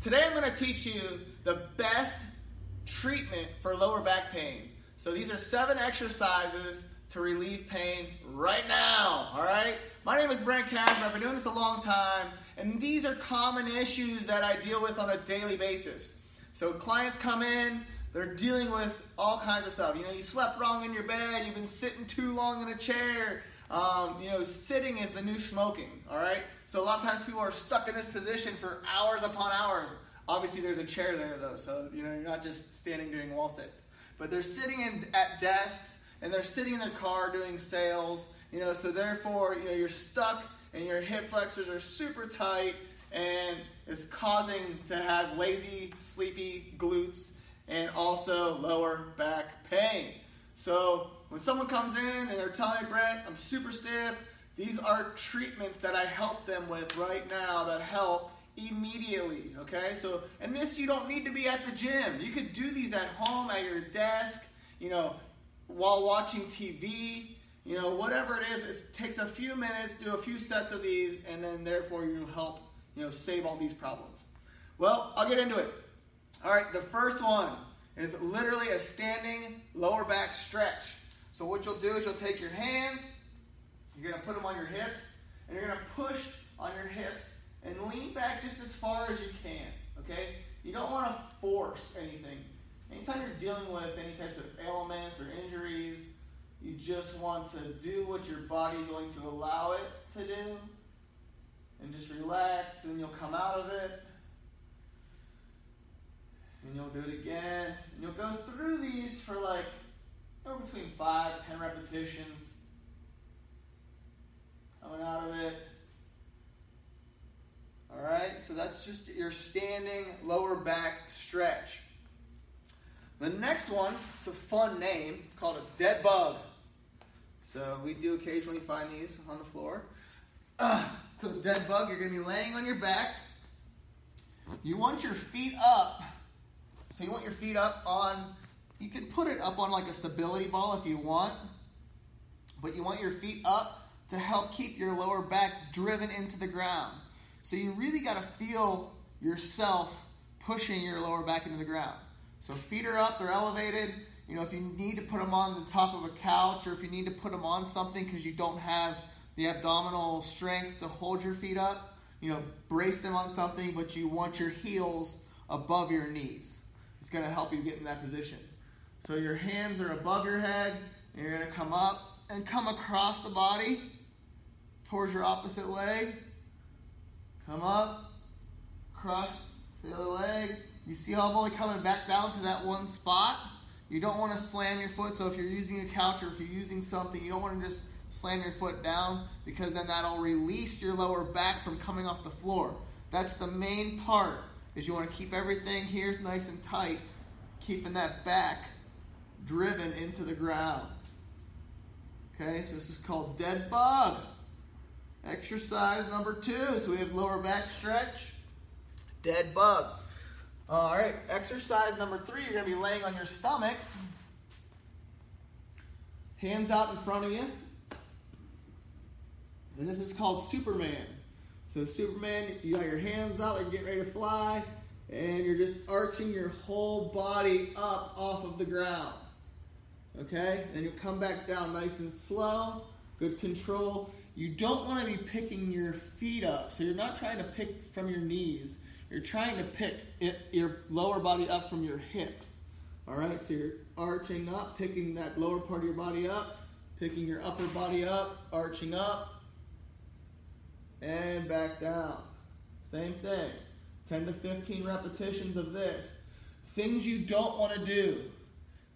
Today I'm going to teach you the best treatment for lower back pain. So these are seven exercises to relieve pain right now, all right? My name is Brent Cashman. I've been doing this a long time, and these are common issues that I deal with on a daily basis. So clients come in, they're dealing with all kinds of stuff. You know, you slept wrong in your bed, you've been sitting too long in a chair. Um, you know, sitting is the new smoking, all right? So a lot of times people are stuck in this position for hours upon hours. Obviously, there's a chair there though, so you know you're not just standing doing wall sits. But they're sitting in, at desks and they're sitting in their car doing sales. You know, so therefore, you know, you're stuck and your hip flexors are super tight and it's causing to have lazy, sleepy glutes and also lower back pain. So when someone comes in and they're telling me, Brent, I'm super stiff, these are treatments that I help them with right now that help immediately. Okay, so and this you don't need to be at the gym. You could do these at home at your desk, you know, while watching TV. You know, whatever it is, it takes a few minutes, do a few sets of these, and then therefore you help, you know, save all these problems. Well, I'll get into it. All right, the first one is literally a standing lower back stretch. So what you'll do is you'll take your hands, you're going to put them on your hips, and you're going to push on your hips and lean back just as far as you can. Okay? You don't want to force anything. Anytime you're dealing with any types of ailments or injuries, you just want to do what your body's going to allow it to do. And just relax, and you'll come out of it. And you'll do it again. And you'll go through these for like or between five, ten repetitions. Coming out of it. All right, so that's just your standing lower back stretch. The next one, it's a fun name. It's called a dead bug. So we do occasionally find these on the floor. Uh, so dead bug, you're going to be laying on your back. You want your feet up. So you want your feet up on you can put it up on like a stability ball if you want, but you want your feet up to help keep your lower back driven into the ground. So you really got to feel yourself pushing your lower back into the ground. So feet are up, they're elevated. You know, if you need to put them on the top of a couch or if you need to put them on something because you don't have the abdominal strength to hold your feet up, you know, brace them on something, but you want your heels above your knees. It's going to help you get in that position. So your hands are above your head, and you're going to come up and come across the body towards your opposite leg. Come up, cross to the other leg. You see how I'm only coming back down to that one spot? You don't want to slam your foot, so if you're using a couch or if you're using something, you don't want to just slam your foot down because then that'll release your lower back from coming off the floor. That's the main part, is you want to keep everything here nice and tight, keeping that back driven into the ground. Okay, so this is called dead bug. Exercise number two. So we have lower back stretch, dead bug. All right, exercise number three. You're going to be laying on your stomach, hands out in front of you. And this is called Superman. So, Superman, you got your hands out, like getting ready to fly, and you're just arching your whole body up off of the ground. Okay? Then you come back down nice and slow. Good control. You don't want to be picking your feet up. So you're not trying to pick from your knees. You're trying to pick it, your lower body up from your hips. All right? So you're arching up, picking that lower part of your body up, picking your upper body up, arching up, and back down. Same thing. 10 to 15 repetitions of this. Things you don't want to do.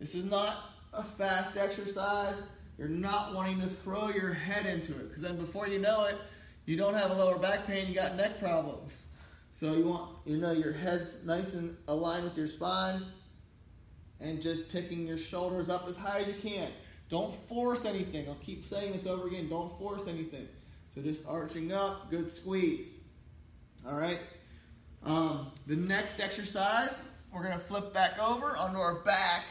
This is not a fast exercise, you're not wanting to throw your head into it because then before you know it, you don't have a lower back pain, you got neck problems. So you want, you know, your head's nice and aligned with your spine and just picking your shoulders up as high as you can. Don't force anything. I'll keep saying this over again. Don't force anything. So just arching up, good squeeze. All right. Um, the next exercise, we're going to flip back over onto our back.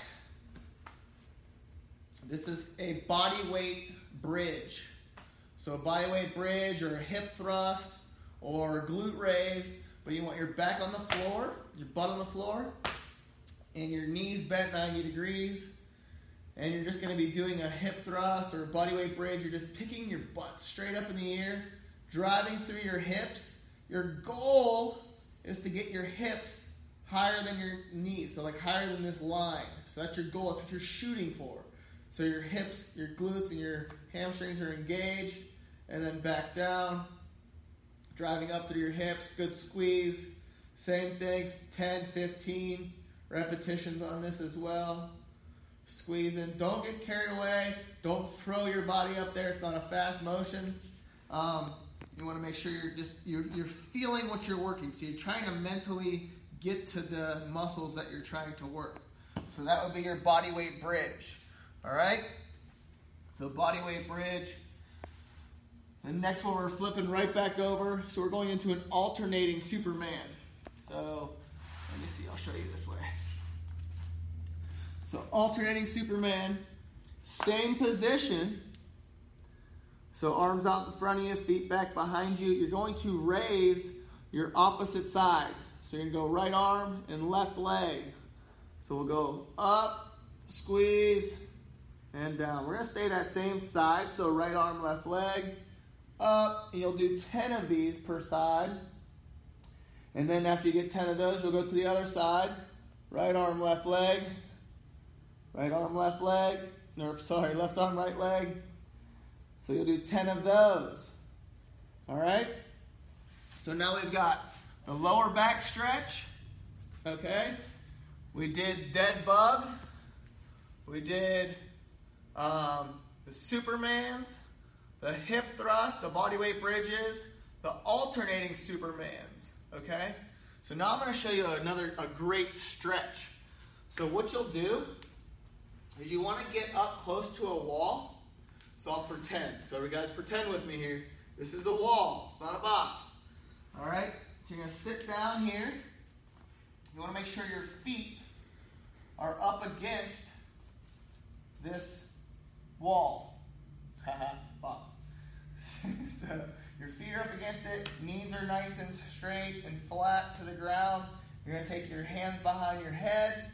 This is a body weight bridge. So a body weight bridge or a hip thrust or glute raise. but you want your back on the floor, your butt on the floor, and your knees bent 90 degrees. And you're just going to be doing a hip thrust or a bodyweight bridge. You're just picking your butt straight up in the air, driving through your hips. Your goal is to get your hips higher than your knees, so like higher than this line. So that's your goal. That's what you're shooting for. So your hips, your glutes, and your hamstrings are engaged, and then back down, driving up through your hips. Good squeeze. Same thing, 10, 15 repetitions on this as well. Squeeze in. Don't get carried away. Don't throw your body up there. It's not a fast motion. Um, you want to make sure you're just you're, you're feeling what you're working. So you're trying to mentally get to the muscles that you're trying to work. So that would be your body weight bridge. All right. So body weight bridge. The next one we're flipping right back over. So we're going into an alternating Superman. So let me see. I'll show you this way. So alternating Superman, same position. So arms out in front of you, feet back behind you. You're going to raise your opposite sides. So you're going to go right arm and left leg. So we'll go up, squeeze, and down. We're going to stay that same side. So right arm, left leg, up. And you'll do 10 of these per side. And then after you get 10 of those, you'll go to the other side. Right arm, left leg, Right arm, left leg. No, sorry, left arm, right leg. So you'll do 10 of those. All right? So now we've got the lower back stretch. Okay? We did dead bug. We did um, the Supermans, the hip thrust, the body weight bridges, the alternating Supermans. Okay? So now I'm going to show you another a great stretch. So what you'll do is you want to get up close to a wall. So I'll pretend. So guys pretend with me here. This is a wall. It's not a box. All right. So you're going to sit down here. You want to make sure your feet are up against this wall. Haha, box. so your feet are up against it. Knees are nice and straight and flat to the ground. You're going to take your hands behind your head.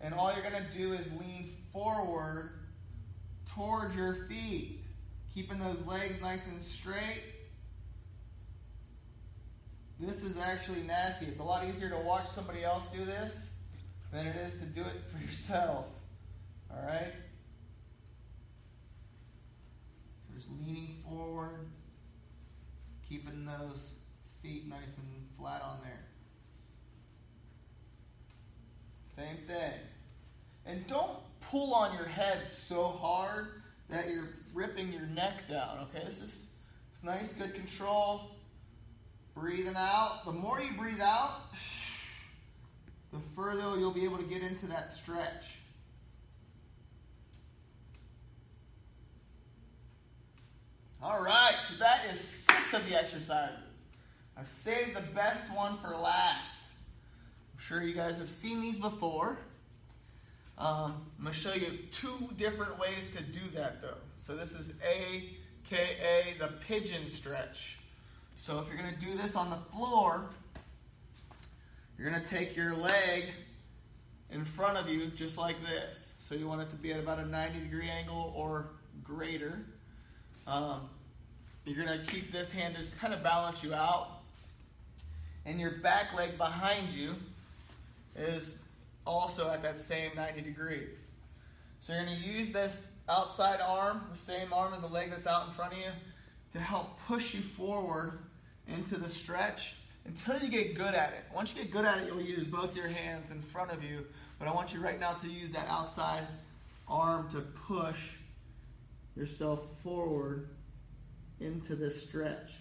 And all you're going to do is lean forward towards your feet, keeping those legs nice and straight. This is actually nasty. It's a lot easier to watch somebody else do this than it is to do it for yourself. All right? So just leaning forward, keeping those feet nice and flat on there. Same thing. And don't pull on your head so hard that you're ripping your neck down. Okay, this is it's nice, good control. Breathing out. The more you breathe out, the further you'll be able to get into that stretch. All right, so that is six of the exercises. I've saved the best one for last. I'm sure you guys have seen these before. Um, I'm going to show you two different ways to do that though. So this is AKA the pigeon stretch. So if you're going to do this on the floor, you're going to take your leg in front of you just like this. So you want it to be at about a 90 degree angle or greater. Um, you're going to keep this hand just kind of balance you out. And your back leg behind you is also at that same 90 degree. So you're going to use this outside arm, the same arm as the leg that's out in front of you, to help push you forward into the stretch until you get good at it. Once you get good at it, you'll use both your hands in front of you. But I want you right now to use that outside arm to push yourself forward into this stretch.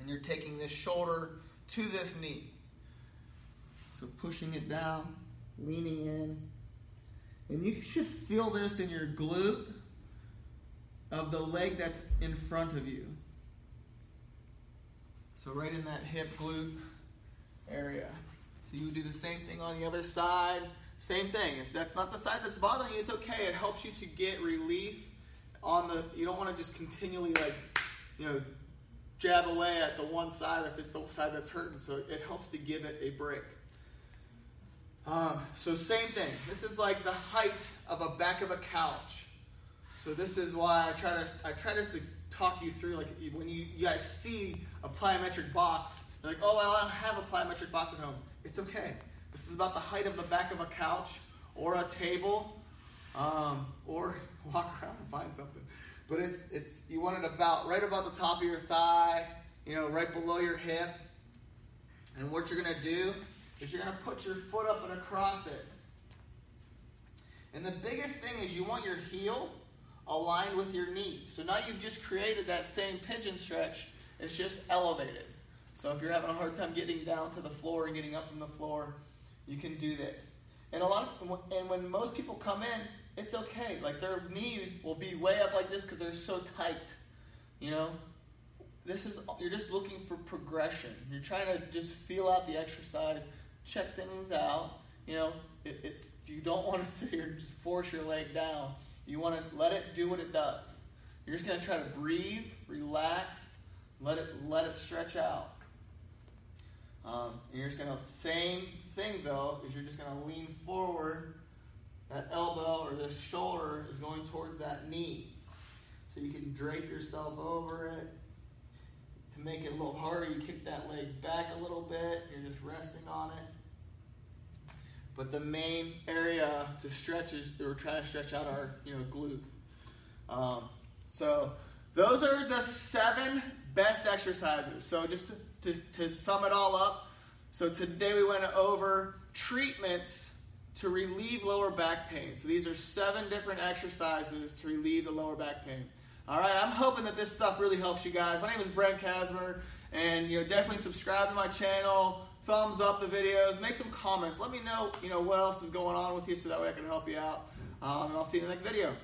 And you're taking this shoulder to this knee. So pushing it down leaning in. And you should feel this in your glute of the leg that's in front of you. So, right in that hip glute area. So, you do the same thing on the other side. Same thing. If that's not the side that's bothering you, it's okay. It helps you to get relief on the. You don't want to just continually, like, you know, jab away at the one side if it's the side that's hurting. So it helps to give it a break. Um, so same thing. This is like the height of a back of a couch. So this is why I try to I try to talk you through like when you, you guys see a plyometric box, you're like, oh well, I don't have a plyometric box at home. It's okay. This is about the height of the back of a couch or a table, um, or walk around and find something. But it's it's you want it about right about the top of your thigh, you know, right below your hip. And what you're gonna do is you're gonna put your foot up and across it. And the biggest thing is you want your heel aligned with your knee. So now you've just created that same pigeon stretch, it's just elevated. So if you're having a hard time getting down to the floor and getting up from the floor, you can do this. And a lot of, and when most people come in, it's okay. Like their knee will be way up like this because they're so tight. You know, this is you're just looking for progression. You're trying to just feel out the exercise, check things out. You know, it, it's you don't want to sit here and just force your leg down. You want to let it do what it does. You're just going to try to breathe, relax, let it let it stretch out. Um, you're just going to same thing though is you're just going to lean forward. That elbow or the shoulder is going towards that knee, so you can drape yourself over it. To make it a little harder, you kick that leg back a little bit. You're just resting on it. But the main area to stretch is we're trying to stretch out our you know glute. Um, so those are the seven best exercises. So just to, to, to sum it all up, so today we went over treatments to relieve lower back pain. So these are seven different exercises to relieve the lower back pain. All right, I'm hoping that this stuff really helps you guys. My name is Brent Casmer, and you know definitely subscribe to my channel, thumbs up the videos, make some comments. Let me know you know what else is going on with you, so that way I can help you out. Um, and I'll see you in the next video.